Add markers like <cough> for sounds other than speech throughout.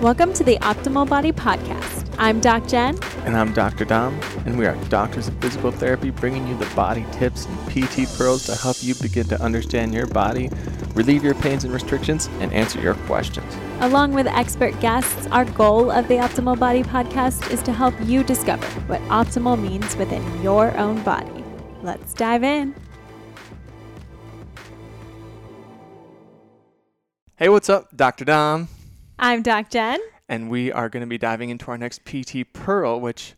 Welcome to the Optimal Body Podcast. I'm Doc Jen. And I'm Dr. Dom, and we are doctors of physical therapy bringing you the body tips and PT pearls to help you begin to understand your body, relieve your pains and restrictions, and answer your questions. Along with expert guests, our goal of the Optimal Body Podcast is to help you discover what optimal means within your own body. Let's dive in. Hey, what's up? Dr. Dom. I'm Doc Jen. And we are going to be diving into our next PT Pearl, which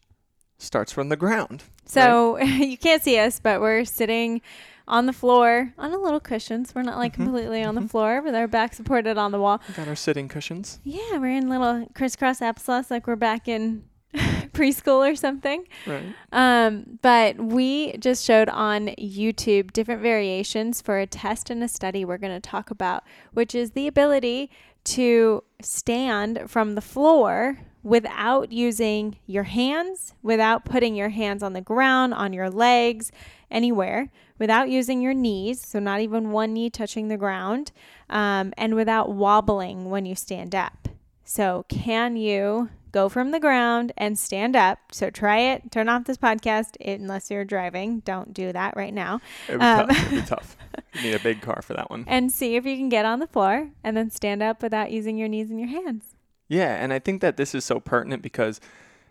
starts from the ground. So right? <laughs> you can't see us, but we're sitting on the floor on a little cushions. We're not like mm-hmm. completely on mm-hmm. the floor, with our back supported on the wall. We got our sitting cushions. Yeah, we're in little crisscross applesauce like we're back in <laughs> preschool or something. Right. Um, but we just showed on YouTube different variations for a test and a study we're going to talk about, which is the ability to stand from the floor without using your hands, without putting your hands on the ground, on your legs, anywhere, without using your knees, so not even one knee touching the ground, um, and without wobbling when you stand up. So, can you go from the ground and stand up. So try it. Turn off this podcast unless you're driving. Don't do that right now. It would be, um, tough. be tough. You need a big car for that one. And see if you can get on the floor and then stand up without using your knees and your hands. Yeah, and I think that this is so pertinent because,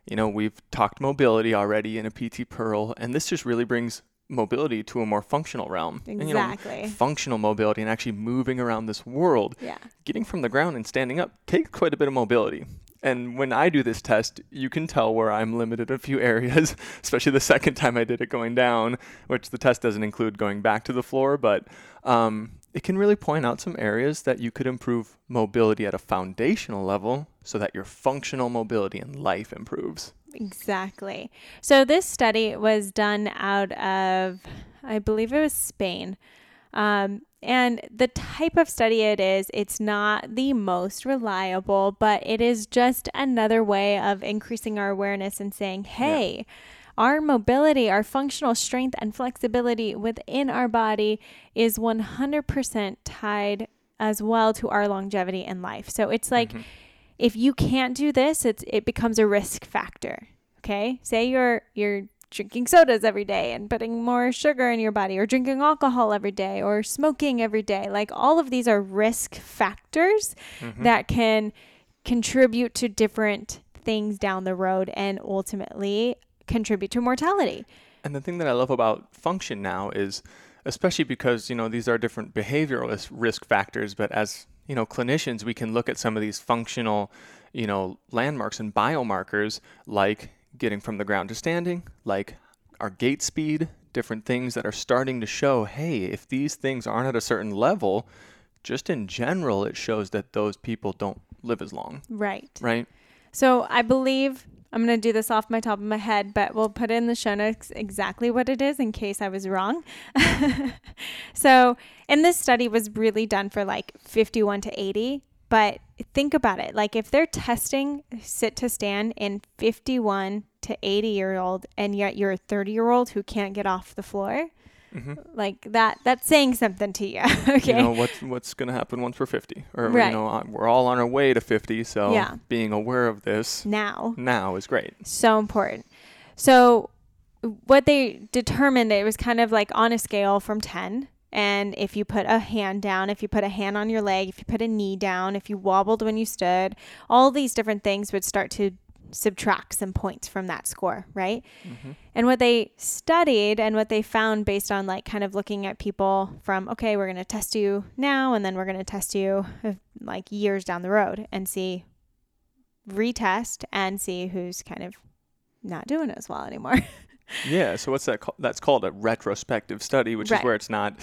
you know, we've talked mobility already in a PT Pearl, and this just really brings mobility to a more functional realm. Exactly. And, you know, functional mobility and actually moving around this world. Yeah. Getting from the ground and standing up takes quite a bit of mobility. And when I do this test, you can tell where I'm limited a few <laughs> areas, especially the second time I did it going down, which the test doesn't include going back to the floor, but um, it can really point out some areas that you could improve mobility at a foundational level so that your functional mobility in life improves. Exactly. So this study was done out of, I believe it was Spain. Um, and the type of study it is, it's not the most reliable, but it is just another way of increasing our awareness and saying, hey, yeah. our mobility, our functional strength and flexibility within our body is 100% tied as well to our longevity in life. So it's like, mm-hmm. if you can't do this, it's, it becomes a risk factor. Okay. Say you're, you're drinking sodas every day and putting more sugar in your body or drinking alcohol every day or smoking every day. Like all of these are risk factors mm-hmm. that can contribute to different things down the road and ultimately contribute to mortality. And the thing that I love about function now is especially because, you know, these are different behavioral risk factors, but as, you know, clinicians, we can look at some of these functional, you know, landmarks and biomarkers like getting from the ground to standing, like our gait speed, different things that are starting to show hey, if these things aren't at a certain level, just in general, it shows that those people don't live as long. Right. Right. So I believe I'm going to do this off my top of my head, but we'll put in the show notes exactly what it is in case I was wrong. <laughs> so, and this study was really done for like 51 to 80 but think about it. Like if they're testing sit to stand in 51 to 80 year old and yet you're a 30 year old who can't get off the floor, mm-hmm. like that that's saying something to you. <laughs> okay. You know what's what's going to happen once we're 50 or right. you know uh, we're all on our way to 50, so yeah. being aware of this now now is great. So important. So what they determined it was kind of like on a scale from 10 and if you put a hand down, if you put a hand on your leg, if you put a knee down, if you wobbled when you stood, all these different things would start to subtract some points from that score, right? Mm-hmm. And what they studied and what they found based on like kind of looking at people from, okay, we're going to test you now and then we're going to test you uh, like years down the road and see, retest and see who's kind of not doing as well anymore. <laughs> yeah. So what's that? Called? That's called a retrospective study, which right. is where it's not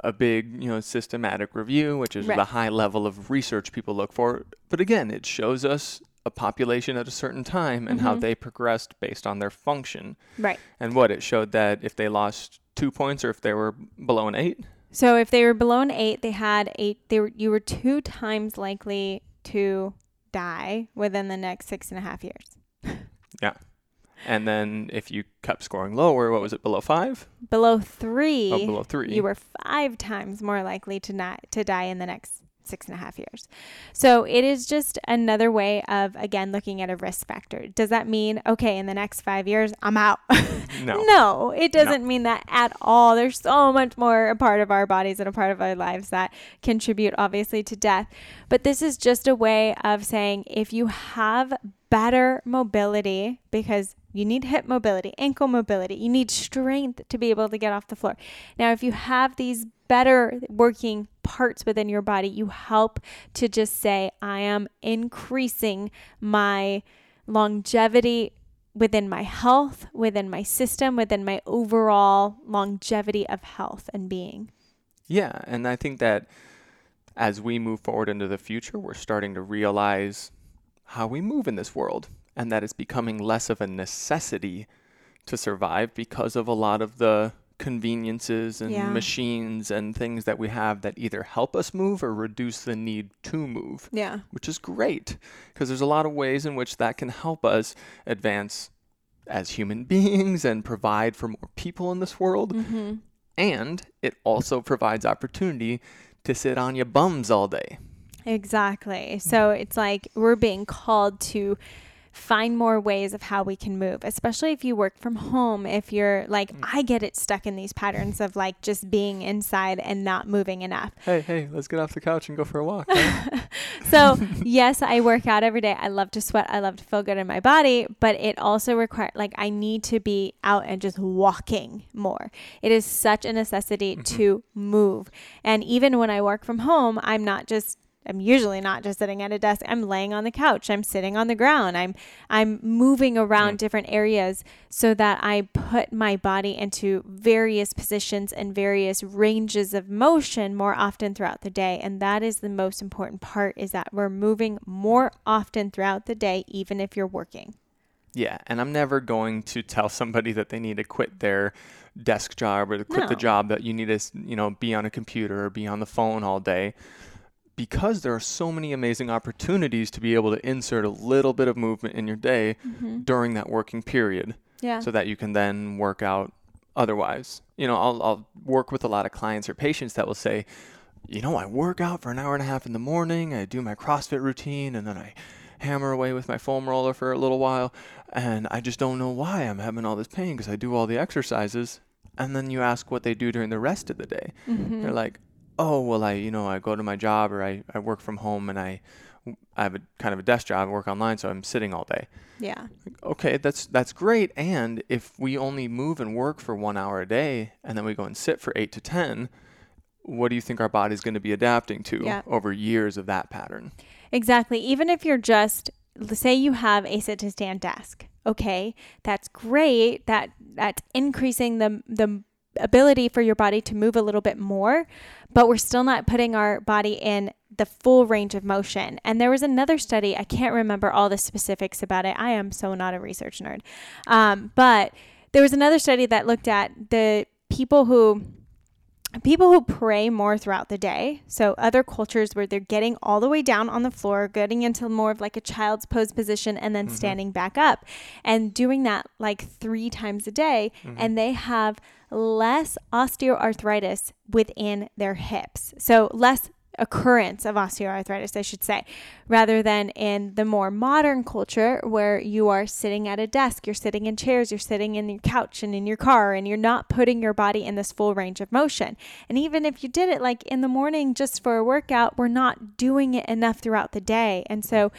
a big, you know, systematic review, which is right. the high level of research people look for. But again, it shows us a population at a certain time and mm-hmm. how they progressed based on their function. Right. And what it showed that if they lost two points or if they were below an eight. So if they were below an eight, they had eight. They were you were two times likely to die within the next six and a half years. yeah. And then if you kept scoring lower, what was it, below five? Below three. Oh, below three. You were five times more likely to not to die in the next six and a half years. So it is just another way of, again, looking at a risk factor. Does that mean, okay, in the next five years, I'm out? <laughs> No. no, it doesn't mean that at all. There's so much more a part of our bodies and a part of our lives that contribute, obviously, to death. But this is just a way of saying if you have better mobility, because you need hip mobility, ankle mobility, you need strength to be able to get off the floor. Now, if you have these better working parts within your body, you help to just say, I am increasing my longevity within my health, within my system, within my overall longevity of health and being. Yeah, and I think that as we move forward into the future, we're starting to realize how we move in this world and that it's becoming less of a necessity to survive because of a lot of the conveniences and Yeah. machines and things that we have that either help us move or reduce the need to move, Yeah. which is great because there's a lot of ways in which that can help us advance as human <laughs> beings and provide for more people in this world. Mm-hmm. And it also provides opportunity to sit on your bums all day. Exactly. So it's like we're being called to find more ways of how we can move, especially if you work from home. If you're like, mm. I get it stuck in these patterns of like just being inside and not moving enough. Hey, hey, let's get off the couch and go for a walk. huh? <laughs> So, yes, I work out every day. I love to sweat. I love to feel good in my body, but it also requires like I need to be out and just walking more. It is such a necessity mm-hmm. to move. And even when I work from home, I'm not just I'm usually not just sitting at a desk. I'm laying on the couch. I'm sitting on the ground. I'm I'm moving around different areas so that I put my body into various positions and various ranges of motion more often throughout the day. And that is the most important part is that we're moving more often throughout the day even if you're working. yeah, and I'm never going to tell somebody that they need to quit their desk job or to quit the job that you need to, you know, be on a computer or be on the phone all day. Because there are so many amazing opportunities to be able to insert a little bit of movement in your day during that working period. Yeah. so that you can then work out otherwise. You know, I'll, I'll work with a lot of clients or patients that will say, you know, I work out for an hour and a half in the morning, I do my CrossFit routine, and then I hammer away with my foam roller for a little while, and I just don't know why I'm having all this pain because I do all the exercises. And then you ask what they do during the rest of the day. Mm-hmm. They're like, oh, well, I, you know, I go to my job or I, I work from home and I, I have a kind of a desk job, I work online, so I'm sitting all day yeah. okay, that's that's great. And if we only move and work for one hour a day, and then we go and sit for eight to ten, what do you think our body's going to be adapting to Yeah. over years of that pattern? Exactly. Even if you're just say you have a sit to stand desk. Okay, that's great. That that's increasing the the ability for your body to move a little bit more, but we're still not putting our body in the full range of motion. And there was another study, I can't remember all the specifics about it. I am so not a research nerd. Um, but there was another study that looked at the people who people who pray more throughout the day. So other cultures where they're getting all the way down on the floor, getting into more of like a child's pose position and then standing back up and doing that like 3 times a day and they have less osteoarthritis within their hips. So less occurrence of osteoarthritis, I should say, rather than in the more modern culture where you are sitting at a desk, you're sitting in chairs, you're sitting in your couch and in your car, and you're not putting your body in this full range of motion. And even if you did it like in the morning just for a workout, we're not doing it enough throughout the day. And so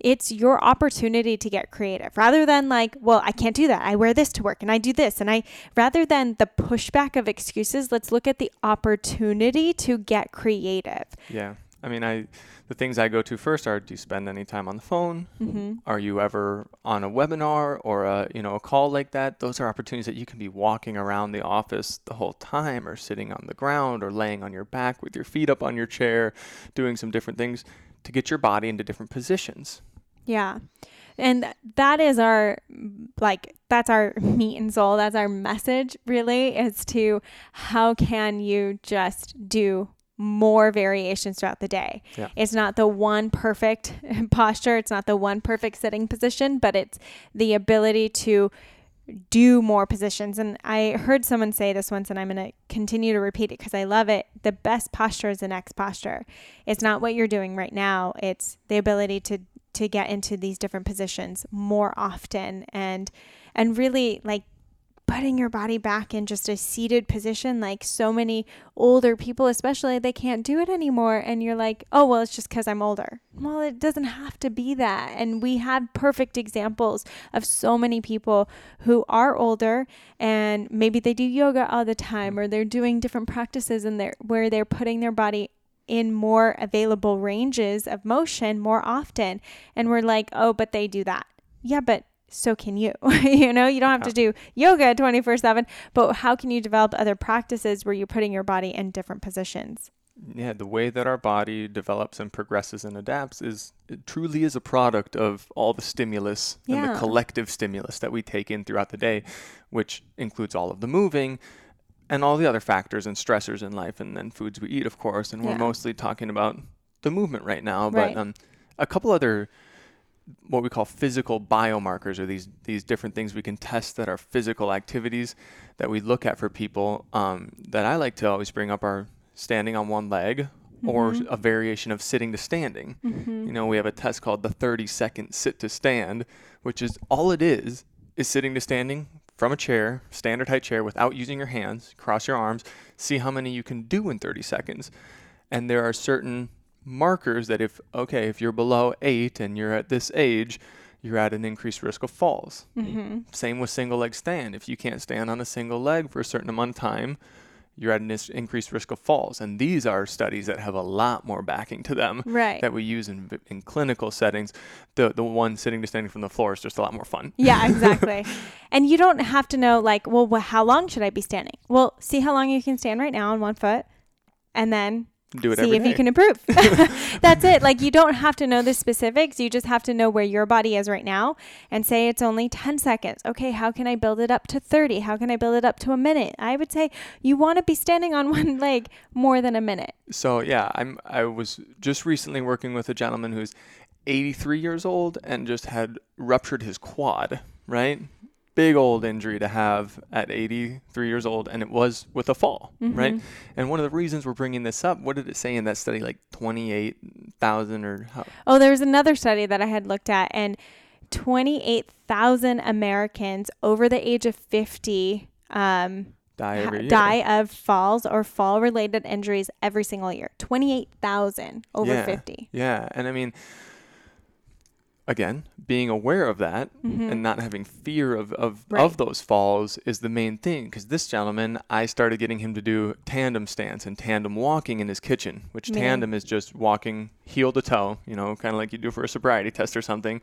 it's your opportunity to get creative rather than like, well, I can't do that. I wear this to work and I do this. And I, rather than the pushback of excuses, let's look at the opportunity to get creative. Yeah, I mean, I the things I go to first are: Do you spend any time on the phone? Mm-hmm. Are you ever on a webinar or a you know a call like that? Those are opportunities that you can be walking around the office the whole time, or sitting on the ground, or laying on your back with your feet up on your chair, doing some different things to get your body into different positions. Yeah. And that is our like that's our <laughs> meat and soul. That's our message really is to how can you just do more variations throughout the day. Yeah. It's not the one perfect <laughs> posture, it's not the one perfect sitting position, but it's the ability to do more positions. And I heard someone say this once, and I'm going to continue to repeat it because I love it. The best posture is the next posture. It's not what you're doing right now, it's the ability to to get into these different positions more often and and really like putting your body back in just a seated position like so many older people especially they can't do it anymore and you're like oh well it's just because i'm older. Well it doesn't have to be that and we have perfect examples of so many people who are older and maybe they do yoga all the time or they're doing different practices and they're where they're putting their body in more available ranges of motion more often and we're like oh but they do that. Yeah but so can you. <laughs> you know, you don't have to do yoga 24 7, but how can you develop other practices where you're putting your body in different positions? Yeah, the way that our body develops and progresses and adapts is it truly is a product of all the stimulus yeah. and the collective stimulus that we take in throughout the day, which includes all of the moving and all the other factors and stressors in life, and then foods we eat, of course. And we're yeah. mostly talking about the movement right now, but right. um, a couple other what we call physical biomarkers, or these these different things we can test that are physical activities that we look at for people. Um, that I like to always bring up are standing on one leg, mm-hmm. or a variation of sitting to standing. Mm-hmm. You know, we have a test called the 30 second sit to stand, which is all it is is sitting to standing from a chair, standard height chair, without using your hands. Cross your arms. See how many you can do in 30 seconds. And there are certain markers that if okay if you're below eight and you're at this age you're at an increased risk of falls. Mm-hmm. same with single leg stand. If you can't stand on a single leg for a certain amount of time you're at an increased risk of falls. And these are studies that have a lot more backing to them right. that we use in, in clinical settings. The the one sitting to standing from the floor is just a lot more fun. Yeah <laughs> exactly. And you don't have to know like well how long should i be standing? Well see how long you can stand right now on one foot and then do it see if day. you can improve. <laughs> <laughs> That's it. Like you don't have to know the specifics. You just have to know where your body is right now and say it's only 10 seconds. Okay, how can I build it up to 30? How can I build it up to a minute? I would say you want to be standing on <laughs> one leg more than a minute. So, yeah, I'm I was just recently working with a gentleman who's 83 years old and just had ruptured his quad, right? Big old injury to have at 83 years old, and it was with a fall, mm-hmm. right? And one of the reasons we're bringing this up, what did it say in that study? Like 28,000 or how? Oh, there was another study that I had looked at, and 28,000 Americans over the age of 50 um, die every year. die of falls or fall related injuries every single year. 28,000 over yeah. 50. Yeah. And I mean, again, being aware of that mm-hmm. and not having fear of of, right. of those falls is the main thing. Because this gentleman, I started getting him to do tandem stance and tandem walking in his kitchen, which tandem is just walking heel to toe, you know, kind of like you do for a sobriety <laughs> test or something.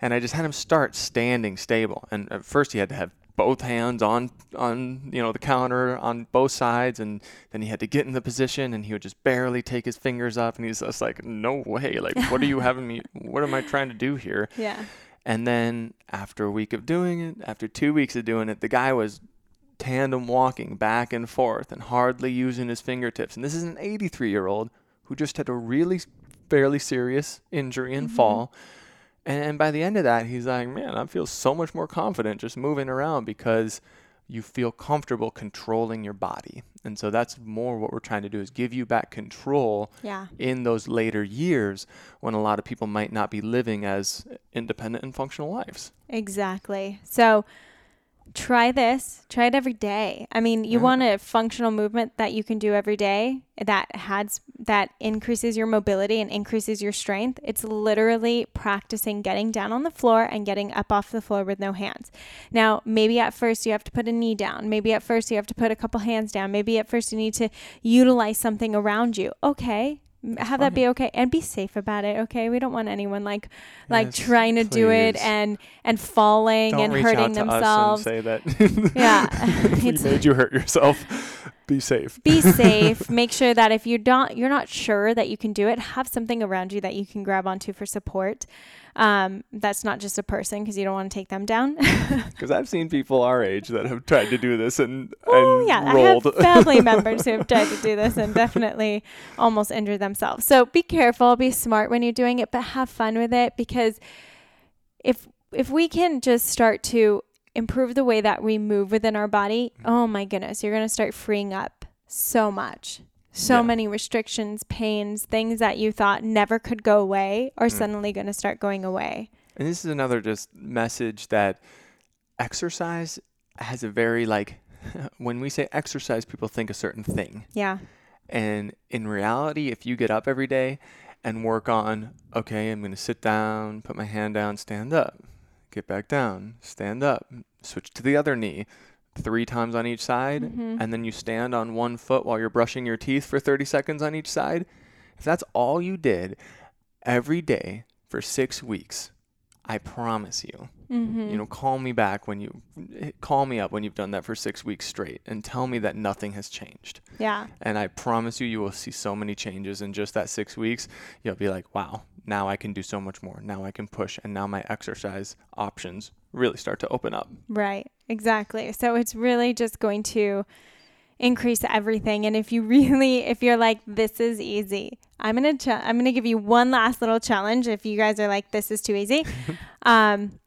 And I just had him start standing stable. And at first, he had to have both hands on on you know the counter on both sides and then he had to get in the position and he would just barely take his fingers up and he's just like no way like what are you having me what am i trying to do here? <laughs> Yeah. And then after a week of doing it after two weeks of doing it the guy was tandem walking back and forth and hardly using his fingertips. And this is an 83 year old who just had a really fairly serious injury and mm-hmm. fall and, by the end of that, he's like, man, I feel so much more confident just moving around because you feel comfortable controlling your body. And so that's more what we're trying to do is give you back control yeah. in those later years when a lot of people might not be living as independent and functional lives. Exactly. So try this try it every day. I mean you mm-hmm. want a functional movement that you can do every day that has that increases your mobility and increases your strength. It's literally practicing getting down on the floor and getting up off the floor with no hands. Now maybe at first you have to put a knee down. Maybe at first you have to put a couple hands down. Maybe at first you need to utilize something around you. Okay have that be okay and be safe about it okay? We don't want anyone like like yes, trying to please. do it and and falling don't and hurting themselves. say that. <laughs> Yeah <laughs> we made you hurt yourself be safe. Be safe. <laughs> Make sure that if you don't you're not sure that you can do it have something around you that you can grab onto for support um, that's not just a person because you don't want to take them down. <laughs> Because I've seen people our age that have tried to do this and, oh, and yeah, rolled. I have <laughs> family members who have tried to do this and definitely almost injured themselves. So be careful, be smart when you're doing it, but have fun with it because if if we can just start to improve the way that we move within our body, oh my goodness, you're going to start freeing up so much. So Yeah. many restrictions, pains, things that you thought never could go away are Mm. suddenly going to start going away. And this is another just message that exercise has a very like <laughs> when we say exercise, people think a certain thing. Yeah. And in reality, if you get up every day and work on, okay, I'm going to sit down, put my hand down, stand up, get back down, stand up, switch to the other knee three times on each side, Mhm. and then you stand on one foot while you're brushing your teeth for 30 seconds on each side. If that's all you did every day for six weeks, I promise you, Mm-hmm. you know, call me back when you call me up when you've done that for six weeks straight and tell me that nothing has changed. yeah. And I promise you, you will see so many changes in just that six weeks. You'll be like, wow, now I can do so much more. Now I can push. And now my exercise options really start to open up. Right, exactly. So it's really just going to increase everything. And if you <laughs> really, if you're like, this is easy, I'm gonna, ch- I'm gonna give you one last little challenge. If you guys are like, this is too easy, <laughs> um,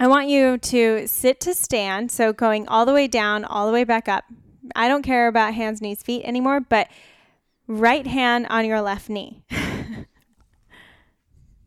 I want you to sit to stand. So going all the way down, all the way back up. I don't care about hands, knees, feet anymore, but right hand on your left knee. <laughs>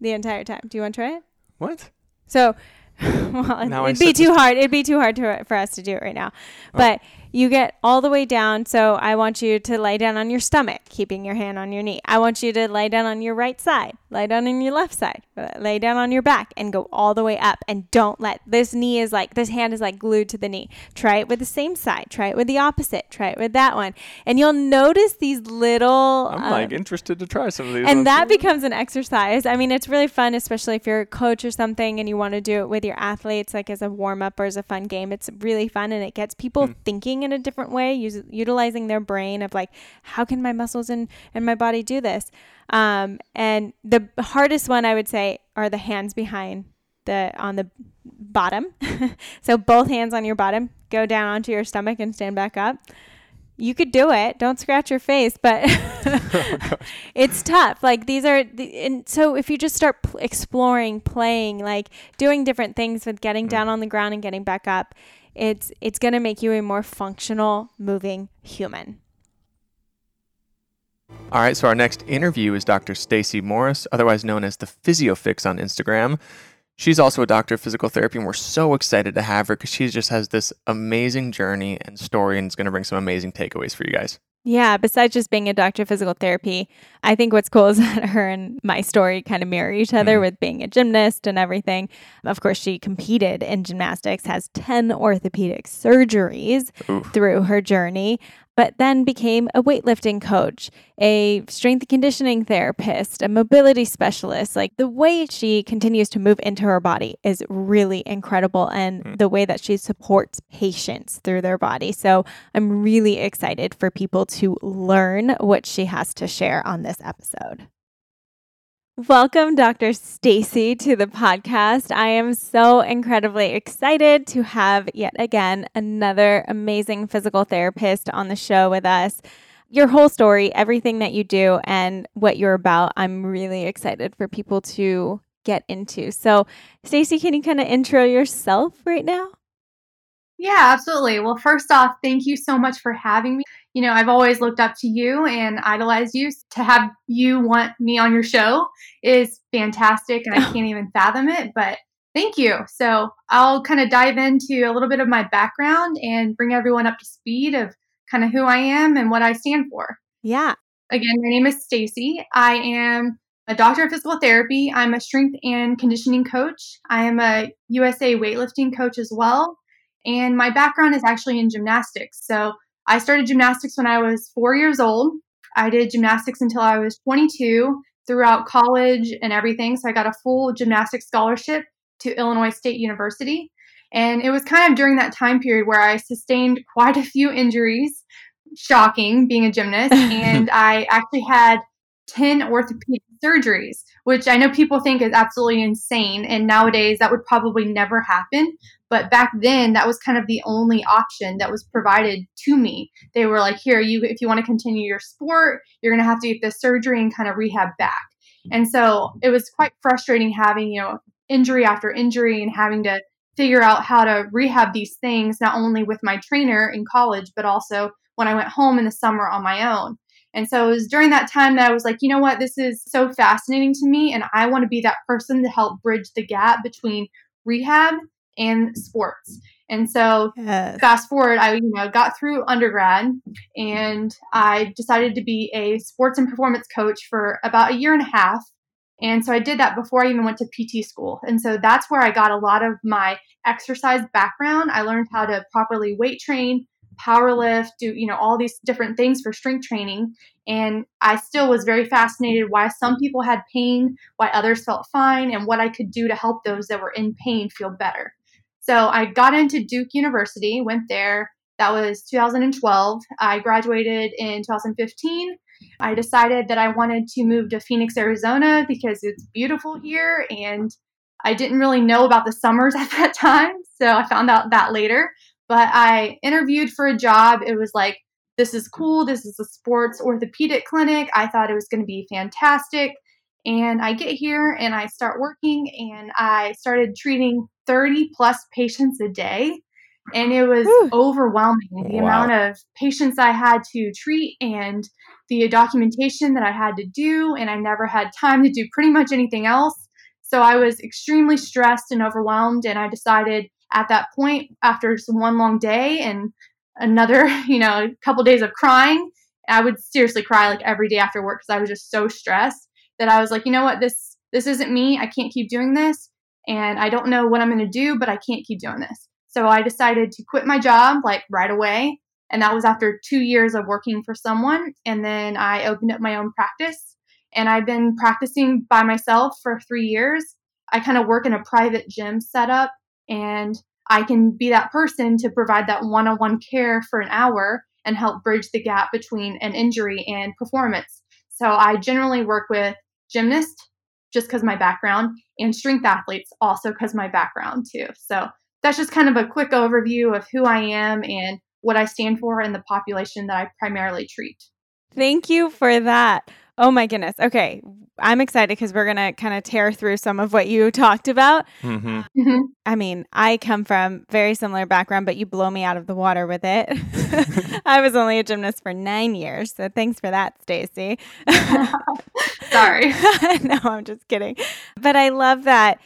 the entire time. Do you want to try it? What? So, <laughs> well, Now I it'd be too to- hard. It'd be too hard to, for us to do it right now. Oh. But you get all the way down. So I want you to lay down on your stomach, keeping your hand on your knee. I want you to lay down on your right side, lay down on your left side, uh, lay down on your back, and go all the way up. And don't let this knee is like this hand is like glued to the knee. Try it with the same side. Try it with the opposite. Try it with that one, and you'll notice these little. I'm um, like interested to try some of these. and ones. that becomes an exercise. I mean, it's really fun, especially if you're a coach or something and you want to do it with your athletes, like as a warm up or as a fun game. It's really fun and it gets people thinking in a different way, use, utilizing their brain of like, how can my muscles and, and my body do this? Um, and the hardest one I would say are the hands behind the on the bottom. <laughs> so both hands on your bottom, go down onto your stomach and stand back up. You could do it. Don't scratch your face, but <laughs> it's tough. Like these are, the, and so if you just start pl- exploring, playing, like doing different things with getting down on the ground and getting back up, it's it's gonna make you a more functional, moving human. All right, so our next interview is Dr. Stacie Morris, otherwise known as the PhysioFix on Instagram. She's also a doctor of physical therapy, and we're so excited to have her because she just has this amazing journey and story, and is going to bring some amazing takeaways for you guys. Yeah, besides just being a doctor of physical therapy, I think what's cool <laughs> is that her and my story kind of mirror each other Mhm. with being a gymnast and everything. Of course, she competed in gymnastics, has 10 orthopedic surgeries Oof. through her journey, but then became a weightlifting coach, a strength and conditioning therapist, a mobility specialist. Like the way she continues to move into her body is really incredible, and Mm. the way that she supports patients through their body. So I'm really excited for people to learn what she has to share on this episode. Welcome, Dr. Stacie, to the podcast. I am so incredibly excited to have yet again another amazing physical therapist on the show with us. Your whole story, everything that you do, and what you're about, I'm really excited for people to get into. So, Stacie, can you kind of intro yourself right now? Yeah, absolutely. Well, first off, thank you so much for having me. You know, I've always looked up to you and idolized you. To have you want me on your show is fantastic, and I <laughs> can't even fathom it, but thank you. So, I'll kind of dive into a little bit of my background and bring everyone up to speed of kind of who I am and what I stand for. Yeah. Again, my name is Stacie. I am a doctor of physical therapy. I'm a strength and conditioning coach. I am a USA weightlifting coach as well. And my background is actually in gymnastics. So I started gymnastics when I was four years old. I did gymnastics until I was 22 throughout college and everything. So I got a full gymnastics scholarship to Illinois State University. And it was kind of during that time period where I sustained quite a few injuries. Shocking being a gymnast. <laughs> and I actually had 10 orthopedic surgeries, which I know people think is absolutely insane. And nowadays that would probably never happen. But back then, that was kind of the only option that was provided to me. They were like, here, you if you want to continue your sport, you're going to have to get this surgery and kind of rehab back. And so it was quite frustrating having, you know, injury after injury and having to figure out how to rehab these things, not only with my trainer in college, but also when I went home in the summer on my own. And so it was during that time that I was like, you know what, this is so fascinating to me. And I want to be that person to help bridge the gap between rehab and sports. And so yes. fast forward, I you know got through undergrad and I decided to be a sports and performance coach for about a year and a half. And so I did that before I even went to PT school. And so that's where I got a lot of my exercise background. I learned how to properly weight train, power lift, do, you know, all these different things for strength training. And I still was very fascinated why some people had pain, why others felt fine, and what I could do to help those that were in pain feel better. So I got into Duke University, went there. That was 2012. I graduated in 2015. I decided that I wanted to move to Phoenix, Arizona because it's beautiful here and I didn't really know about the summers <laughs> at that time. So I found out that later. But I interviewed for a job. It was like, this is cool. This is a sports orthopedic clinic. I thought it was going to be fantastic. And I get here and I start working and I started treating 30 plus patients a day. And it was Whew. overwhelming the wow. amount of patients I had to treat and the documentation that I had to do. And I never had time to do pretty much anything else. So I was extremely stressed and overwhelmed. And I decided at that point, after one long day and another, <laughs> you know, a couple days of crying, I would seriously cry like every day after work because I was just so stressed that I was like, you know what, this this isn't me. I can't keep doing this, and I don't know what I'm going to do, but I can't keep doing this. So I decided to quit my job like right away, and that was after two years of working for someone. And then I opened up my own practice, and I've been practicing by myself for three years. I kind of work in a private gym setup, and I can be that person to provide that one-on-one care for an hour and help bridge the gap between an injury and performance. So I generally work with gymnasts just because my background and strength athletes also because my background too. So that's just kind of a quick overview of who I am and what I stand for and the population that I primarily treat. Thank you for that. Oh my goodness. Okay. I'm excited because we're going to kind of tear through some of what you <laughs> talked about. Mm-hmm. Mm-hmm. I mean, I come from very similar background, but you blow me out of the water with it. <laughs> I was only a gymnast for nine years. So thanks for that, Stacie. <laughs> Sorry. no, I'm just kidding. But I love that.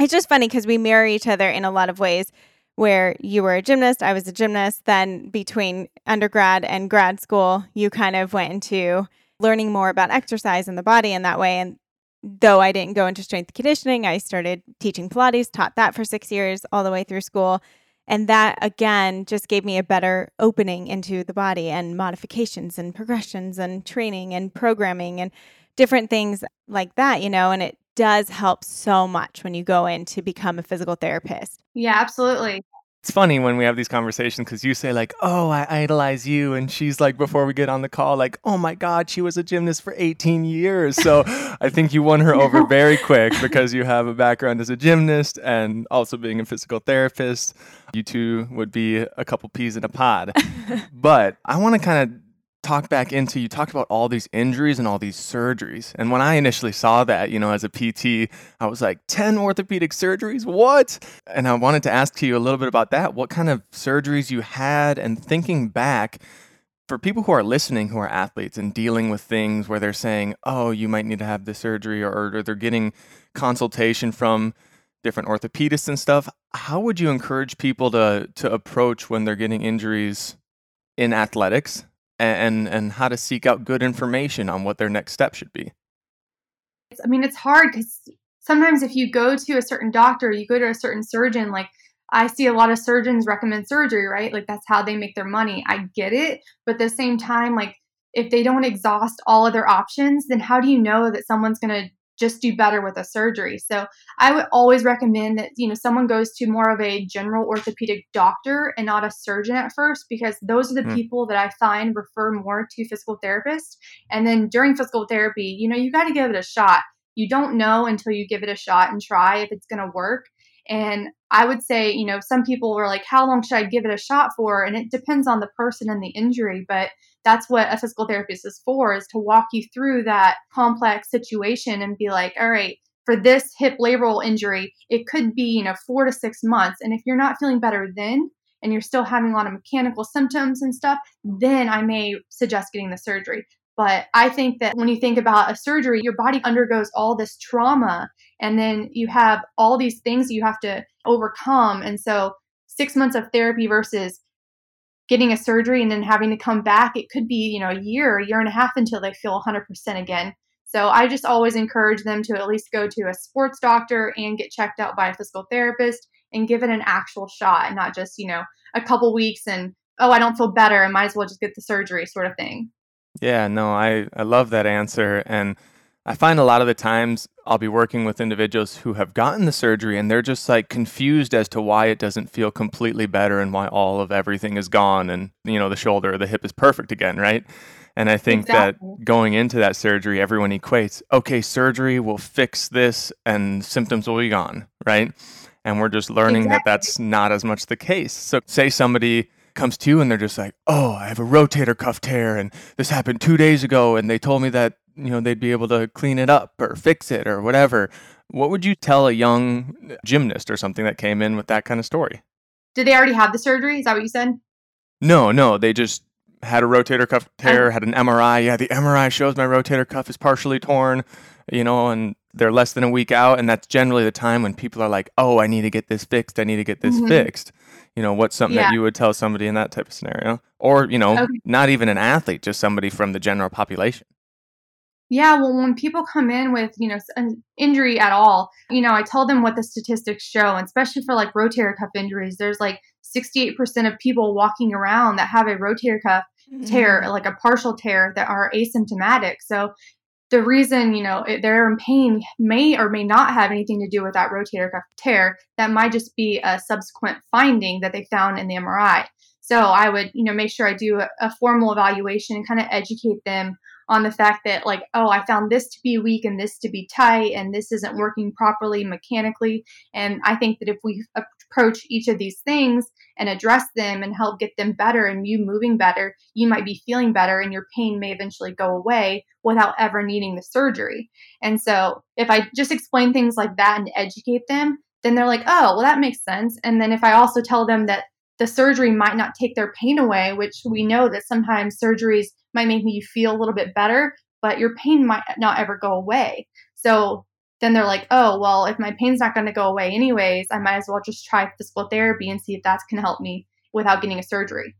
It's just funny because we mirror each other in a lot of ways where you were a gymnast, I was a gymnast. Then between undergrad and grad school, you kind of went into learning more about exercise and the body in that way. And though I didn't go into strength conditioning, I started teaching Pilates, taught that for six years all the way through school. And that again just gave me a better opening into the body and modifications and progressions and training and programming and different things like that, you know, and it does help so much when you go in to become a physical therapist. Yeah, absolutely it's funny when we have these conversations because you say like oh i idolize you and she's like before we get on the call like oh my god she was a gymnast for 18 years. So <laughs> i think you won her over very quick because you have a background as a gymnast and also being a physical therapist. You two would be a couple peas in a pod. <laughs> But i want to kind of talk back into you talked about all these injuries and all these surgeries. And when I initially saw that, you know, as a PT, I was like, 10 orthopedic surgeries? What? And I wanted to ask you a little bit about that. What kind of surgeries you had and thinking back for people who are listening who are athletes and dealing with things where they're saying, "Oh, you might need to have this surgery," or, or they're getting consultation from different orthopedists and stuff. How would you encourage people to to approach when they're getting injuries in athletics and and how to seek out good information on what their next step should be. I mean it's hard because sometimes if you go to a certain doctor you go to a certain surgeon like i see a lot of surgeons recommend surgery right? Like that's how they make their money. I get it but at the same time like if they don't exhaust all other options then how do you know that someone's going to just do better with a surgery. So I would always recommend that you know someone goes to more of a general orthopedic doctor and not a surgeon at first because those are the mm. people that I find refer more to physical therapists. And then during physical therapy, you know, you got to give it a shot. You don't know until you give it a shot and try if it's going to work. And I would say, you know, some people were like, how long should I give it a shot for? And it depends on the person and the injury, but that's what a physical therapist is for, is to walk you through that complex situation and be like, all right, for this hip labral injury, it could be, you know, four to six months. And if you're not feeling better then, and you're still having a lot of mechanical symptoms and stuff, then I may suggest getting the surgery. But I think that when you think about a surgery, your body undergoes all this trauma, and then you have all these things you have to overcome. And so, six months of therapy versus getting a surgery and then having to come back, it could be, you know, a year, a year and a half until they feel 100% again. So I just always encourage them to at least go to a sports doctor and get checked out by a physical therapist and give it an actual shot and not just, you know, a couple weeks and, oh, I don't feel better I might as well just get the surgery sort of thing. Yeah, no, I, I love that answer. And I find a lot of the times I'll be working with individuals who have gotten the surgery and they're just like confused as to why it doesn't feel completely better and why all of everything is gone and, you know, the shoulder or the hip is perfect again, right? And I think exactly. that going into that surgery, everyone equates, okay, surgery will fix this and symptoms will be gone, right? And we're just learning exactly. that that's not as much the case. So, say somebody comes to you and they're just like, oh, I have a rotator cuff tear and this happened two days ago and they told me that, you know, they'd be able to clean it up or fix it or whatever. What would you tell a young gymnast or something that came in with that kind of story? Did they already have the surgery? Is that what you said? No, no. They just had a rotator cuff tear, had an MRI. Yeah, the MRI shows my rotator cuff is partially torn, you know, and they're less than a week out. And that's generally the time when people are like, oh, I need to get this fixed. I need to get this mm-hmm. fixed. You know, what's something yeah. that you would tell somebody in that type of scenario? Or, you know, okay. not even an athlete, just somebody from the general population. Yeah, well, when people come in with, you know, an injury at all, you know, I tell them what the statistics show, and especially for like rotator cuff injuries, there's like 68% of people walking around that have a rotator cuff tear, mm-hmm. like a partial tear, that are asymptomatic. So the reason, you know, they're in pain may or may not have anything to do with that rotator cuff tear. That might just be a subsequent finding that they found in the MRI. So I would, you know, make sure I do a, a formal evaluation and kind of educate them on the fact that like oh i found this to be weak and this to be tight and this isn't working properly mechanically. And i think that if we approach each of these things and address them and help get them better and you moving better you might be feeling better and your pain may eventually go away without ever needing the surgery. And so if i just explain things like that and educate them then they're like oh well that makes sense. And then if i also tell them that the surgery might not take their pain away, which we know that sometimes surgeries might make you feel a little bit better, but your pain might not ever go away. So then they're like, oh, well, if my pain's not going to go away anyways, I might as well just try physical therapy and see if that can help me without getting a surgery.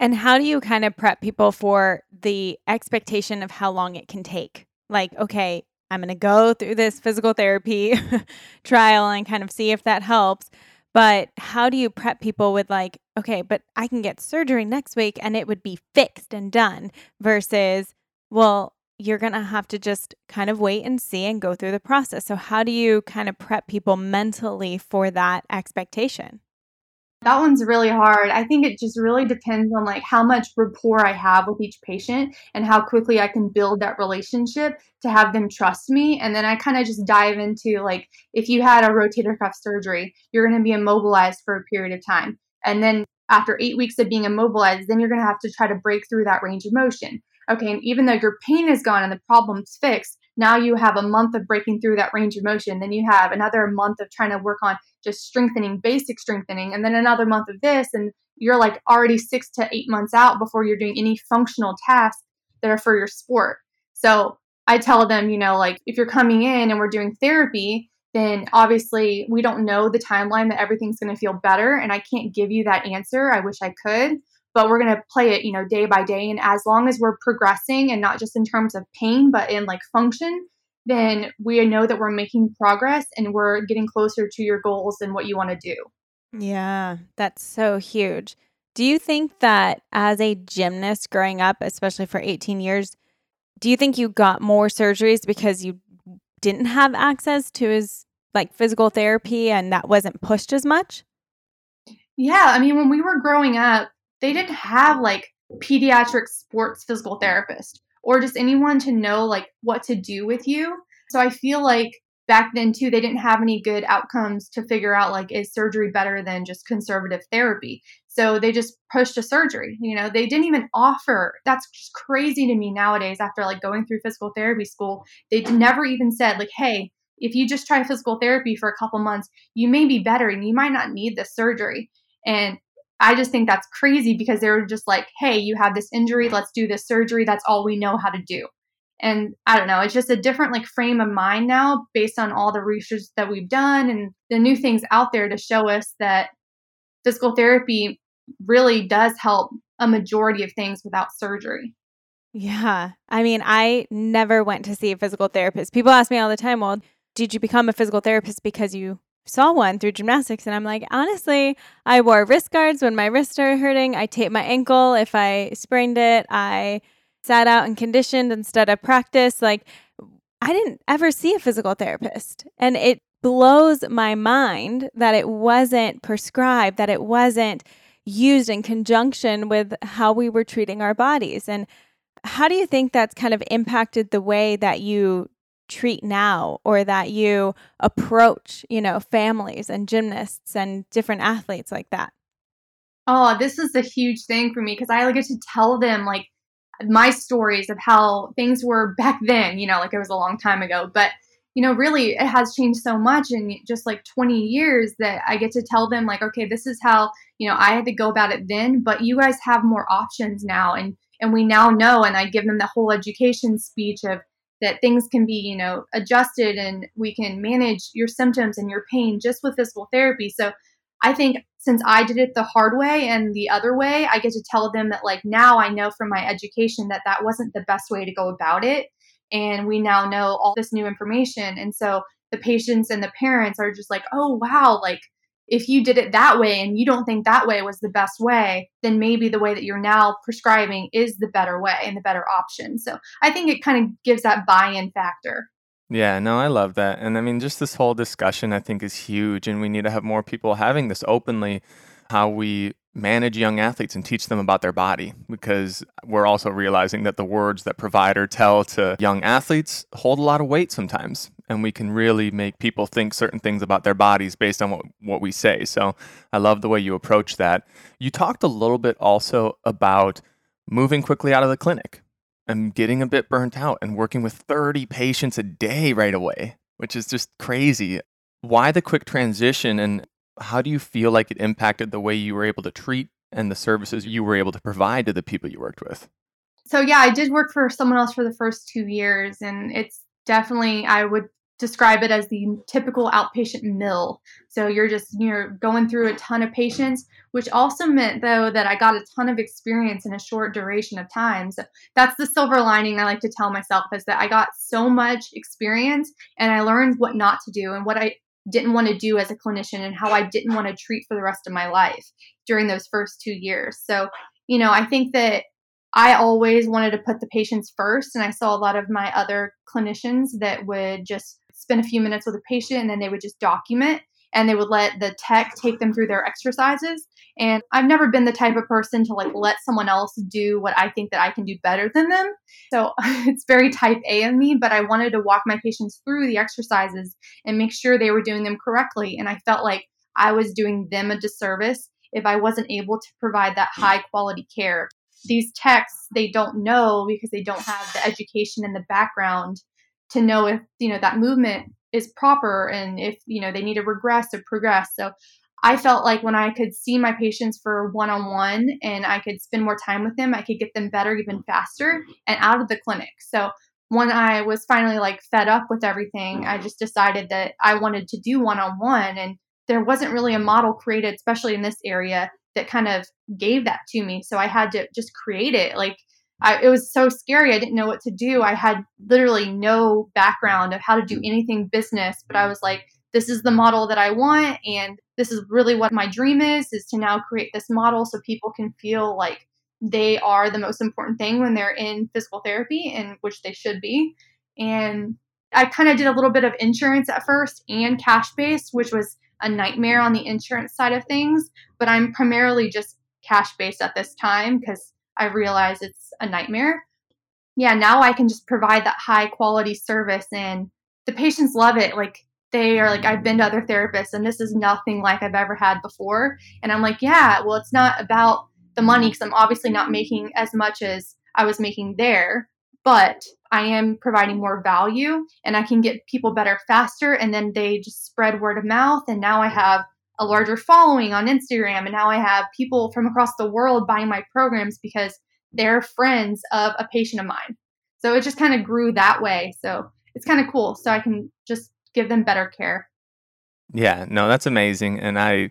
And how do you kind of prep people for the expectation of how long it can take? Like, okay, I'm going to go through this physical therapy <laughs> trial and kind of see if that helps. But how do you prep people with, like, okay, but I can get surgery next week and it would be fixed and done versus, well, you're going to have to just kind of wait and see and go through the process. So, how do you kind of prep people mentally for that expectation? That one's really hard. I think it just really depends on like how much rapport I have with each patient and how quickly I can build that relationship to have them trust me. And then I kind of just dive into like if you had a rotator cuff surgery, you're going to be immobilized for a period of time. And then after 8 weeks of being immobilized, then you're going to have to try to break through that range of motion. Okay, and even though your pain is gone and the problem's fixed, now you have a month of breaking through that range of motion. Then you have another month of trying to work on just strengthening, basic strengthening, and then another month of this. And you're like already six to eight months out before you're doing any functional tasks that are for your sport. So I tell them, you know, like if you're coming in and we're doing therapy, then obviously we don't know the timeline that everything's going to feel better. And I can't give you that answer. I wish I could but we're going to play it, you know, day by day. And as long as we're progressing and not just in terms of pain, but in like function, then we know that we're making progress and we're getting closer to your goals and what you want to do. Yeah, that's so huge. Do you think that as a gymnast growing up, especially for 18 years, do you think you got more surgeries because you didn't have access to his like physical therapy and that wasn't pushed as much? Yeah, I mean, when we were growing up, they didn't have like pediatric sports physical therapist or just anyone to know like what to do with you. So I feel like back then too they didn't have any good outcomes to figure out like is surgery better than just conservative therapy. So they just pushed a surgery. You know, they didn't even offer. That's just crazy to me nowadays after like going through physical therapy school. They never even said like, "Hey, if you just try physical therapy for a couple months, you may be better and you might not need the surgery. And I just think that's crazy because they were just like, hey, you have this injury, let's do this surgery. That's all we know how to do. And I don't know, it's just a different like frame of mind now based on all the research that we've done and the new things out there to show us that physical therapy really does help a majority of things without surgery. Yeah. I mean, I never went to see a physical therapist. People ask me all the time, well, did you become a physical therapist because you saw one through gymnastics? And I'm like, honestly, I wore wrist guards when my wrists started hurting. I taped my ankle if I sprained it. I sat out and conditioned instead of practice. Like, I didn't ever see a physical therapist. And it blows my mind that it wasn't prescribed, that it wasn't used in conjunction with how we were treating our bodies. And how do you think that's kind of impacted the way that you treat now or that you approach, you know, families and gymnasts and different athletes like that? Oh, this is a huge thing for me because I get to tell them like my stories of how things were back then, you know, like it was a long time ago. But, you know, really it has changed so much in just like 20 years that I get to tell them, like, okay, this is how, you know, I had to go about it then, but you guys have more options now. And and we now know and i give them the whole education speech of that things can be you know adjusted and we can manage your symptoms and your pain just with physical therapy. So i think since i did it the hard way and the other way i get to tell them that like now i know from my education that that wasn't the best way to go about it. And we now know all this new information. And so the patients and the parents are just like oh wow like if you did it that way and you don't think that way was the best way, then maybe the way that you're now prescribing is the better way and the better option. So I think it kind of gives that buy in factor. Yeah, no, I love that. And I mean, just this whole discussion I think is huge. And we need to have more people having this openly how we manage young athletes and teach them about their body because we're also realizing that the words that provider tell to young athletes hold a lot of weight sometimes and we can really make people think certain things about their bodies based on what, what we say. So i love the way you approach that. You talked a little bit also about moving quickly out of the clinic and getting a bit burnt out and working with 30 patients a day right away which is just crazy. Why the quick transition and how do you feel like it impacted the way you were able to treat and the services you were able to provide to the people you worked with? So, yeah, I did work for someone else for the first two years, and it's definitely, I would describe it as the typical outpatient mill. So you're just you're going through a ton of patients, which also meant though that I got a ton of experience in a short duration of time. So that's the silver lining I like to tell myself is that I got so much experience and I learned what not to do and what I didn't want to do as a clinician and how I didn't want to treat for the rest of my life during those first two years. So, you know, I think that I always wanted to put the patients first. And I saw a lot of my other clinicians that would just spend a few minutes with a patient and then they would just document and they would let the tech take them through their exercises. And I've never been the type of person to like let someone else do what I think that I can do better than them. So <laughs> it's very type A of me, but I wanted to walk my patients through the exercises and make sure they were doing them correctly. And I felt like I was doing them a disservice if I wasn't able to provide that high quality care. These techs, they don't know because they don't have the education and the background to know if, you know, that movement is proper and if you know they need to regress or progress. So i felt like when i could see my patients for one-on-one and i could spend more time with them i could get them better even faster and out of the clinic. So when i was finally like fed up with everything i just decided that i wanted to do one-on-one and there wasn't really a model created especially in this area that kind of gave that to me. So i had to just create it like I, it was so scary. I didn't know what to do. I had literally no background of how to do mm. anything business, but I mm. was like, this is the model that I want. And this is really what my dream is, is to now create this model so people can feel like they are the most important thing when they're in physical therapy and which they should be. And I kind of did a little bit of insurance at first and cash based, which was a nightmare on the insurance side of things. But I'm primarily just cash based at this time because I realize it's a nightmare. Yeah, now I can just provide that high quality service and the patients love it. Like they are like, I've been to other therapists and this is nothing like I've ever had before. And I'm like, yeah, well, it's not about the money because I'm obviously not making as much as I was making there. but I am providing more value and I can get people better faster. And then they just spread word of mouth. And now I have a larger following on Instagram. And now I have people from across the world buying my programs because they're friends of a patient of mine. So it just kind of grew that way. So it's kind of cool. So I can just give them better care. Yeah, no, that's amazing. And I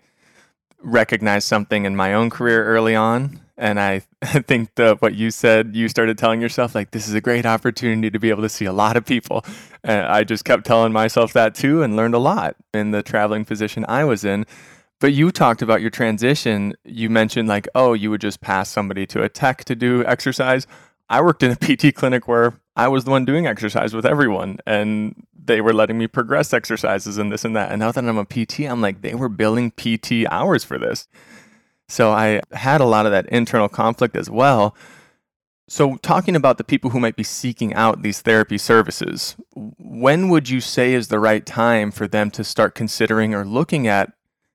recognized something in my own career early on. And I <laughs> think that what you said, you started telling yourself, like, this is a great opportunity to be able to see a lot of people. And I just kept telling myself that too and learned a lot in the traveling position I was in. But you talked about your transition. You mentioned, like, oh, you would just pass somebody to a tech to do exercise. I worked in a <laughs> PT clinic where I was the one doing exercise with everyone. And they were letting me progress exercises and this and that. And now that I'm a PT, I'm like, they were billing PT hours for this. So I had a lot of that internal conflict as well. So, talking about the people who might be seeking out these therapy services, when would you say is the right time for them to start considering or looking at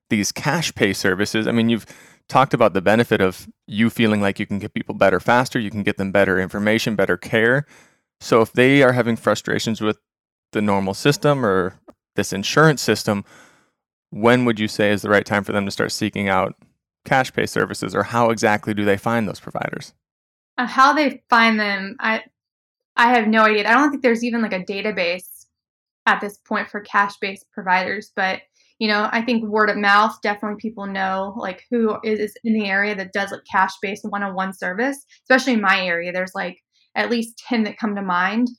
these cash pay services? I mean, you've talked about the benefit of you feeling like you can get people better faster, you can get them better information, better care. So, if they are having frustrations with the normal system or this insurance system, when would you say is the right time for them to start seeking out cash pay services or how exactly do they find those providers? Uh, how they find them, I I have no idea. I don't think there's even like a database at this point for cash based providers, but you know, I think word of mouth definitely people know like who is in the area that does like cash based one on one service, especially in my area. There's like at least 10 that come to mind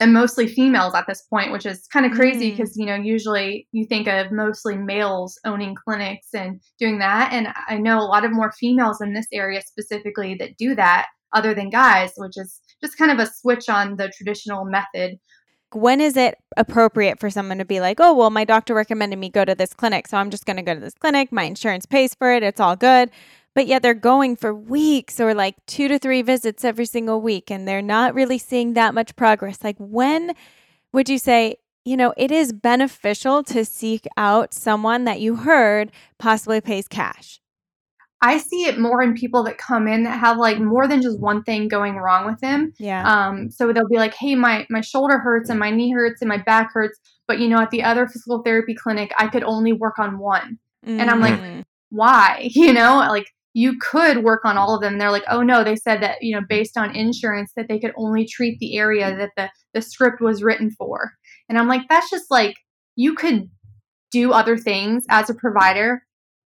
and mostly females at this point, which is kind of crazy because, mm. you know, usually you think of mostly males owning clinics and doing that. And I know a lot of more females in this area specifically that do that other than guys, which is just kind of a switch on the traditional method. When is it appropriate for someone to be like, oh, well, my doctor recommended me go to this clinic, so I'm just going to go to this clinic. My insurance pays for it. It's all good but yet they're going for weeks or like two to three visits every single week and they're not really seeing that much progress. Like, when would you say, you know, it is beneficial to seek out someone that you heard possibly pays cash? I see it more in people that come in that have like more than just one thing going wrong with them. Yeah. Um, so they'll be like, hey, my my shoulder hurts and my knee hurts and my back hurts, but you know, at the other physical therapy clinic, I could only work on one. Mm-hmm. And I'm like, mm. why? <laughs> You know, like you could work on all of them. And they're like, oh no, they said that, you know, based on insurance that they could only treat the area that the, the script was written for. And I'm like, that's just like, you could do other things as a provider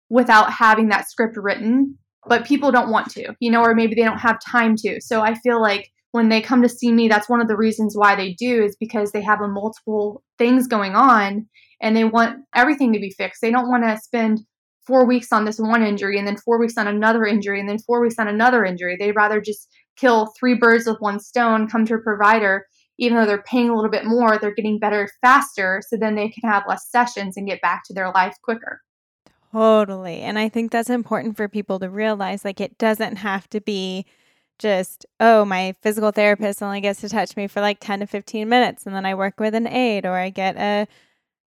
without having that script written, but people don't want to, you know, or maybe they don't have time to. So I feel like when they come to see me, that's one of the reasons why they do is because they have a multiple things going on and they want everything to be fixed. They don't want to spend four weeks on this one injury and then four weeks on another injury and then four weeks on another injury. They'd rather just kill three birds with one stone, come to a provider, even though they're paying a little bit more, they're getting better faster. So then they can have less sessions and get back to their life quicker. Totally. And I think that's important for people to realize like it doesn't have to be just, oh, my physical therapist only gets to touch me for like 10 to 15 minutes and then I work with an aide or I get a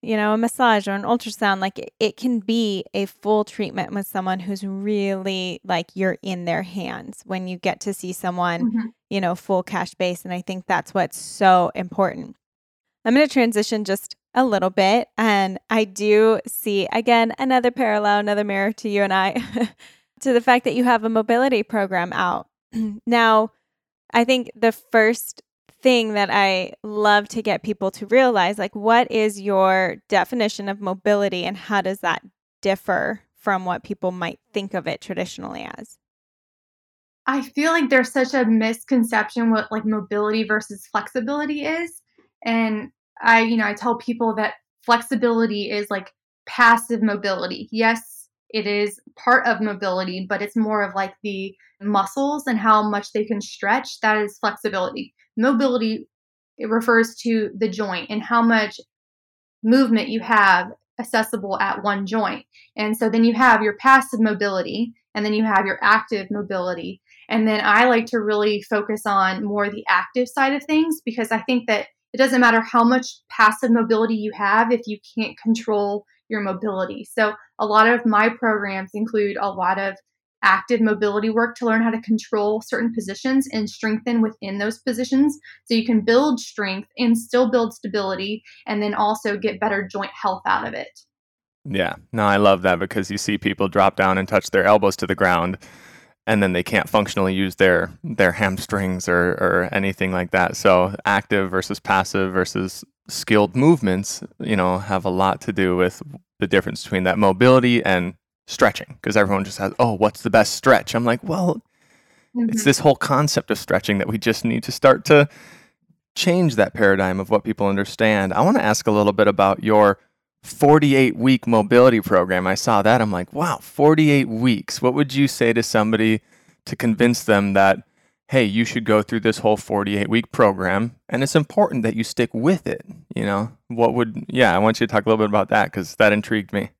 you know, a massage or an ultrasound, like it, it, can be a full treatment with someone who's really like you're in their hands when you get to see someone, mm-hmm. you know, full cash base. And I think that's what's so important. I'm going to transition just a little bit. And I do see, again, another parallel, another mirror to you and I, <laughs> to the fact that you have a mobility program out. <clears throat> now, I think the first thing that I love to get people to realize like what is your definition of mobility and how does that differ from what people might think of it traditionally as? I feel like there's such a misconception what like mobility versus flexibility is. And I, you know, I tell people that flexibility is like passive mobility. Yes, it is part of mobility, but it's more of like the muscles and how much they can stretch. That is flexibility. Mobility it refers to the joint and how much movement you have accessible at one joint. And so then you have your passive mobility and then you have your active mobility. And then I like to really focus on more the active side of things because I think that it doesn't matter how much passive mobility you have if you can't control your mobility. So a lot of my programs include a lot of active mobility work to learn how to control certain positions and strengthen within those positions. So you can build strength and still build stability and then also get better joint health out of it. Yeah, no, I love that because you see people drop down and touch their elbows to the ground and then they can't functionally use their their hamstrings or, or anything like that. So active versus passive versus skilled movements, you know, have a lot to do with the difference between that mobility and stretching because everyone just has, oh, what's the best stretch? I'm like, well, mm-hmm. it's this whole concept of stretching that we just need to start to change that paradigm of what people understand. I want to ask a little bit about your 48 week mobility program. I saw that. I'm like, wow, 48 weeks. What would you say to somebody to convince them that, hey, you should go through this whole 48 week program and it's important that you stick with it? You know, what would, yeah, I want you to talk a little bit about that because that intrigued me.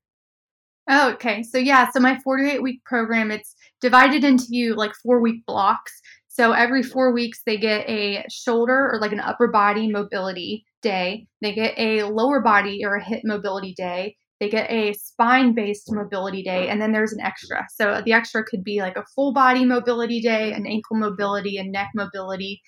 Oh, okay. So yeah, so my 48 week program, it's divided into you like four week blocks. So every four weeks they get a shoulder or like an upper body mobility day. They get a lower body or a hip mobility day. They get a spine based mobility day, and then there's an extra. So the extra could be like a full body mobility day, an ankle mobility, a neck mobility,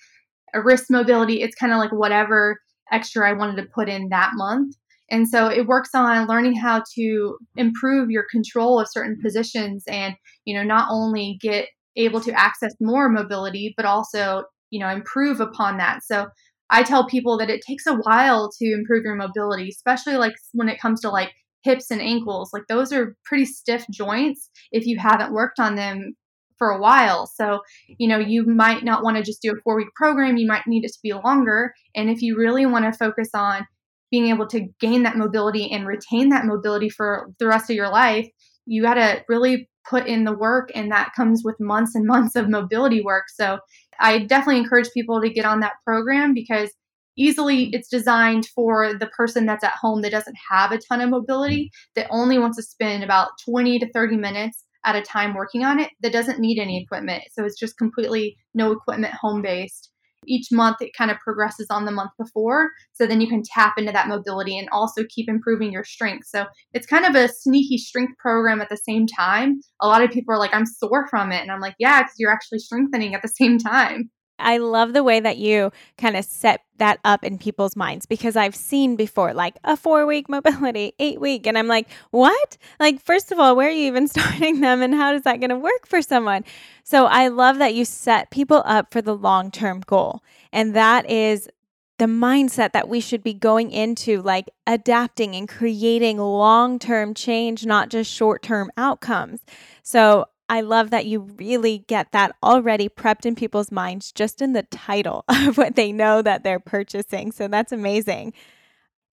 a wrist mobility. It's kind of like whatever extra I wanted to put in that month. And so it works on learning how to improve your control of certain positions and, you know, not only get able to access more mobility, but also, you know, improve upon that. So I tell people that it takes a while to improve your mobility, especially like when it comes to like hips and ankles. Like those are pretty stiff joints if you haven't worked on them for a while. So, you know, you might not want to just do a four week program. You might need it to be longer. And if you really want to focus on being able to gain that mobility and retain that mobility for the rest of your life, you got to really put in the work. And that comes with months and <laughs> months of mobility work. So, I definitely encourage people to get on that program because easily it's designed for the person that's at home that doesn't have a ton of mobility, that only wants to spend about 20 to 30 minutes at a time working on it, that doesn't need any equipment. So it's just completely no equipment, home based each month it kind of progresses on the month before. So then you can tap into that mobility and also keep improving your strength. So it's kind of a sneaky strength program at the same time. A lot of people are like, I'm sore from it. And I'm like, yeah, because you're actually strengthening at the same time. I love the way that you kind of set that up in people's minds because I've seen before like a four week <laughs> mobility, eight week. And I'm like, what? Like, first of all, where are you even <laughs> starting them and how is that going to work for someone? So I love that you set people up for the long term goal. And that is the mindset that we should be going into, like adapting and creating long term change, not just short term outcomes. So I love that you really get that already prepped in people's minds just in the title <laughs> of what they know that they're purchasing. So that's amazing.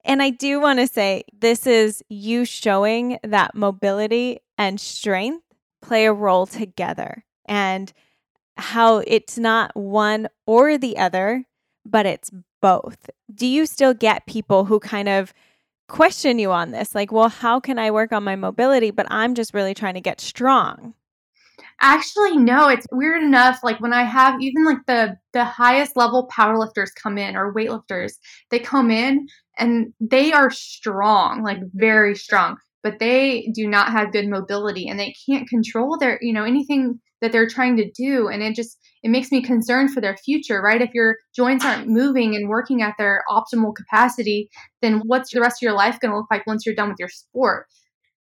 And I do want to say this is you showing that mobility and strength play a role together and how it's not one or the other, but it's both. Do you still get people who kind of question you on this? Like, well, how can I work on my mobility, but I'm just really trying to get strong? Actually, no, it's weird enough. Like when I have even like the the highest level powerlifters come in or weightlifters, they come in and they are strong, like very strong, but they do not have good mobility and they can't control their, you know, anything that they're trying to do. And it just it makes me concerned for their future, right? If your joints aren't moving and working at their optimal capacity, then what's the rest of your life going to look like once you're done with your sport?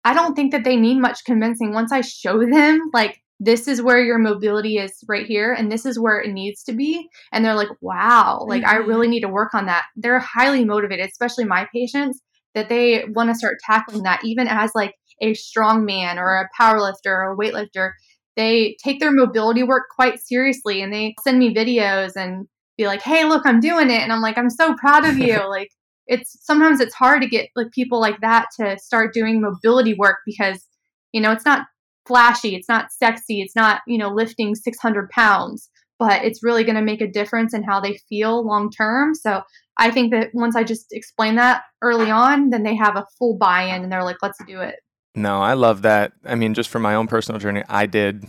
I don't think that they need much convincing. Once I show them, like, this is where your mobility is right here and this is where it needs to be and they're like wow like mm-hmm. i really need to work on that they're highly motivated especially my patients that they want to start tackling that even as like a strong man or a power lifter or a weightlifter they take their mobility work quite seriously and they send me videos and be like hey look i'm doing it and i'm like i'm so proud of you <laughs> like it's sometimes it's hard to get like people like that to start doing mobility work because you know it's not flashy, it's not sexy, it's not, you know, lifting 600 pounds, but it's really going to make a difference in how they feel long term. So I think that once I just explain that early on, then they have a full buy in and they're like, let's do it. No, I love that. I mean, just from my own personal journey, I did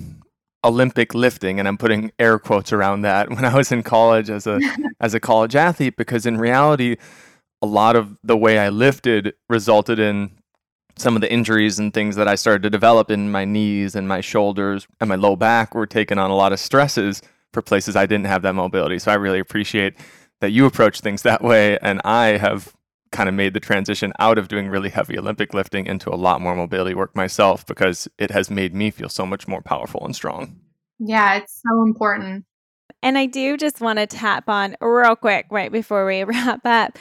Olympic lifting and I'm putting air quotes around that <laughs> when I was in college as a <laughs> as a college athlete because in reality a lot of the way I lifted resulted in some of the injuries and things that I started to develop in my knees and my shoulders and my low back were taking on a lot of stresses for places I didn't have that mobility. So I really appreciate that you approach things that way. And I have kind of made the transition out of doing really heavy Olympic lifting into a lot more mobility work myself because it has made me feel so much more powerful and strong. Yeah, it's so important. And I do just want to tap on real quick right before we <laughs> wrap up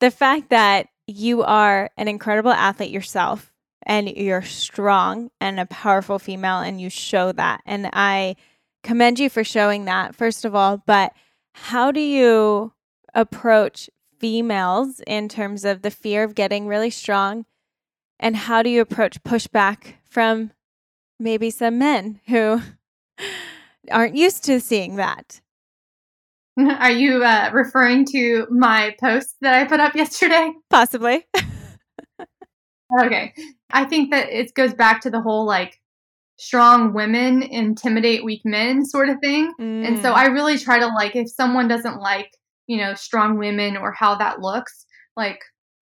the fact that you are an incredible athlete yourself and you're strong and a powerful female and you show that. And I commend you for showing that, first of all. But how do you approach females in terms of the fear of getting really strong? And how do you approach pushback from maybe some men who <laughs> aren't used to seeing that? <laughs> Are you uh, referring to my post that I put up yesterday? <laughs> Possibly. okay. I think that it goes back to the whole like strong women intimidate weak men sort of thing. Mm. And so mm. I really try to like, if someone doesn't like, you know, strong women or how that looks, like,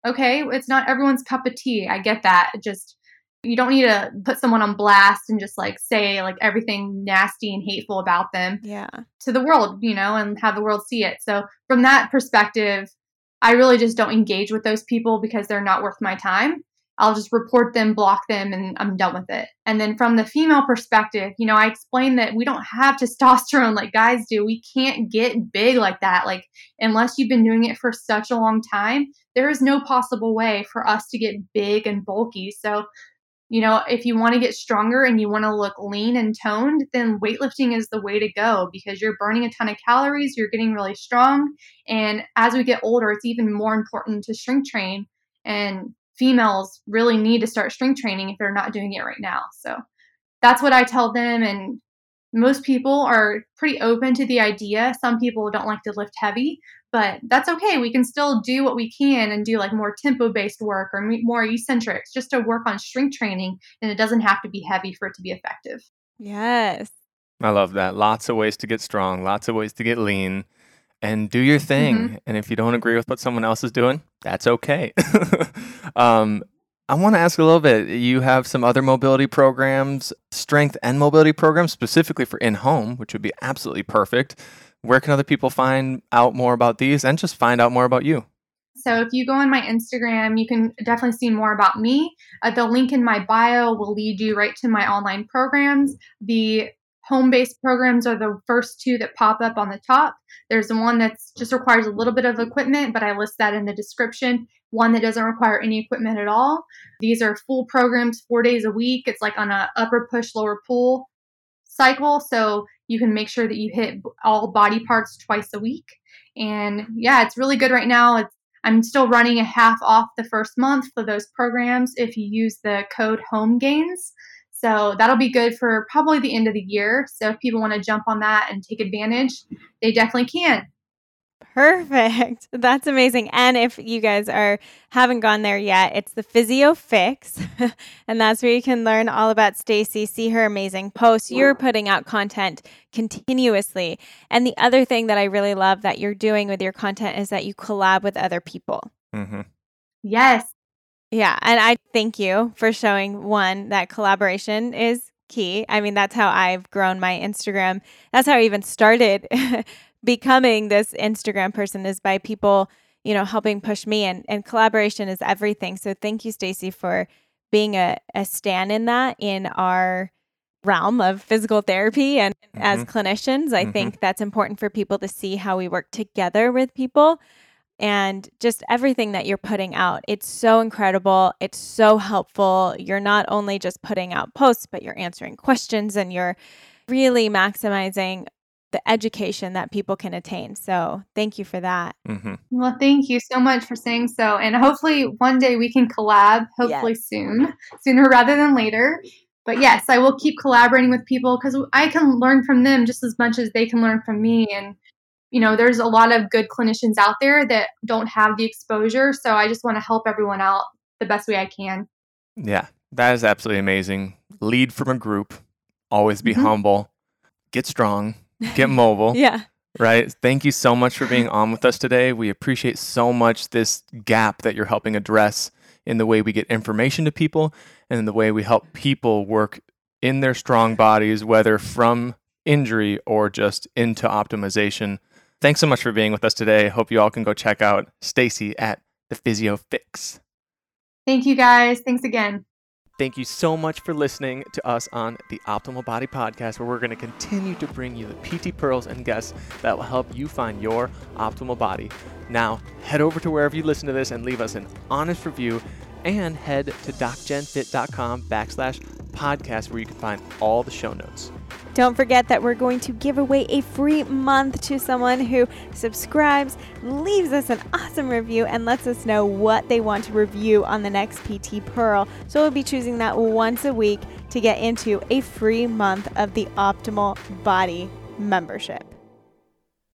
okay, it's not everyone's cup of tea. I get that. Just, you don't need to put someone on blast and just like say like everything nasty and hateful about them yeah. to the world you know and have the world see it. So from that perspective i really just don't engage with those people because they're not worth my time. I'll just report them block them and i'm done with it. And then from the female perspective you know i explain that we don't have <laughs> testosterone like guys do. We can't get big like that. Like unless you've been doing it for such a long time there is no possible way for us to get big and bulky. So you know, if you want to get stronger and you want to look lean and toned, then weightlifting is the way to go because you're burning a ton of calories, you're getting really strong. And as we get older, it's even more important to strength train. And females really need to start strength training if they're not doing it right now. So that's what I tell them. And most people are pretty open to the idea. Some people don't like to lift heavy, but that's okay. We can still do what we can and do like more tempo based work or more eccentrics just to work on strength training. And it doesn't have to be heavy for it to be effective. Yes. I love that. Lots of ways to get strong, lots of ways to get lean and do your thing. Mm-hmm. And if you don't agree with what someone else is doing, that's okay. <laughs> um, I want to ask a little bit. You have some other mobility programs, strength and mobility programs, specifically for in home, which would be absolutely perfect where can other people find out more about these and just find out more about you? So if you go on my Instagram, you can definitely see more about me. Uh, the link in my bio will lead you right to my online programs. The home based programs are the first two that pop up on the top. There's one that just requires a little bit of equipment, but I list that in the description. One that doesn't require any equipment at all. These are full programs, four days a week. It's like on a upper push, lower pull cycle. So you can make sure that you hit all body parts twice a week. And yeah, it's really good right now. It's I'm still running a half off the first month for those programs if you use the code home gains. So that'll be good for probably the end of the year. So if people want to jump on that and take advantage, they definitely can. Perfect. <laughs> That's amazing. And if you guys are haven't gone there yet, it's the Physio Fix, <laughs> and that's where you can learn all about Stacie, see her amazing posts. You're putting out content continuously. And the other thing that I really love that you're doing with your content is that you collab with other people. Mm-hmm. Yes. Yeah, and I thank you for showing one that collaboration is key. I mean, that's how I've grown my Instagram. That's how I even started <laughs> becoming this Instagram person is by people, you know, helping push me and, and collaboration is everything. So thank you, Stacie, for being a, a stand in that in our realm of physical therapy and mm-hmm. as clinicians. I mm-hmm. think that's important for people to see how we work together with people and just everything that you're putting out. It's so incredible. It's so helpful. You're not only just putting out posts, but you're answering questions and you're really maximizing the education that people can attain. So thank you for that. Mm-hmm. Well, thank you so much for saying so. And hopefully one day we can collab, hopefully yes. soon, sooner rather than later. But yes, I will keep collaborating with people because I can learn from them just as much as they can learn from me. And, you know, there's a lot of good clinicians out there that don't have the exposure. So I just want to help everyone out the best way I can. Yeah, that is absolutely amazing. Lead from a group, always be mm-hmm. humble, get strong, get mobile. <laughs> yeah. Right. Thank you so much for being on with us today. We appreciate so much this gap that you're helping address in the way we get information to people and in the way we help people work in their strong bodies, whether from injury or just into optimization. Thanks so much for being with us today. Hope you all can go check out Stacie at the Physio Fix. Thank you guys. Thanks again. Thank you so much for listening to us on the Optimal Body Podcast, where we're going to continue to bring you the PT pearls and guests that will help you find your optimal body. Now, head over to wherever you listen to this and leave us an honest review and head to docjenfit.com backslash podcast where you can find all the show notes. Don't forget that we're going to give away a free month to someone who subscribes, leaves us an awesome review, and lets us know what they want to review on the next PT Pearl. So we'll be choosing that once a week to get into a free month of the Optimal Body membership.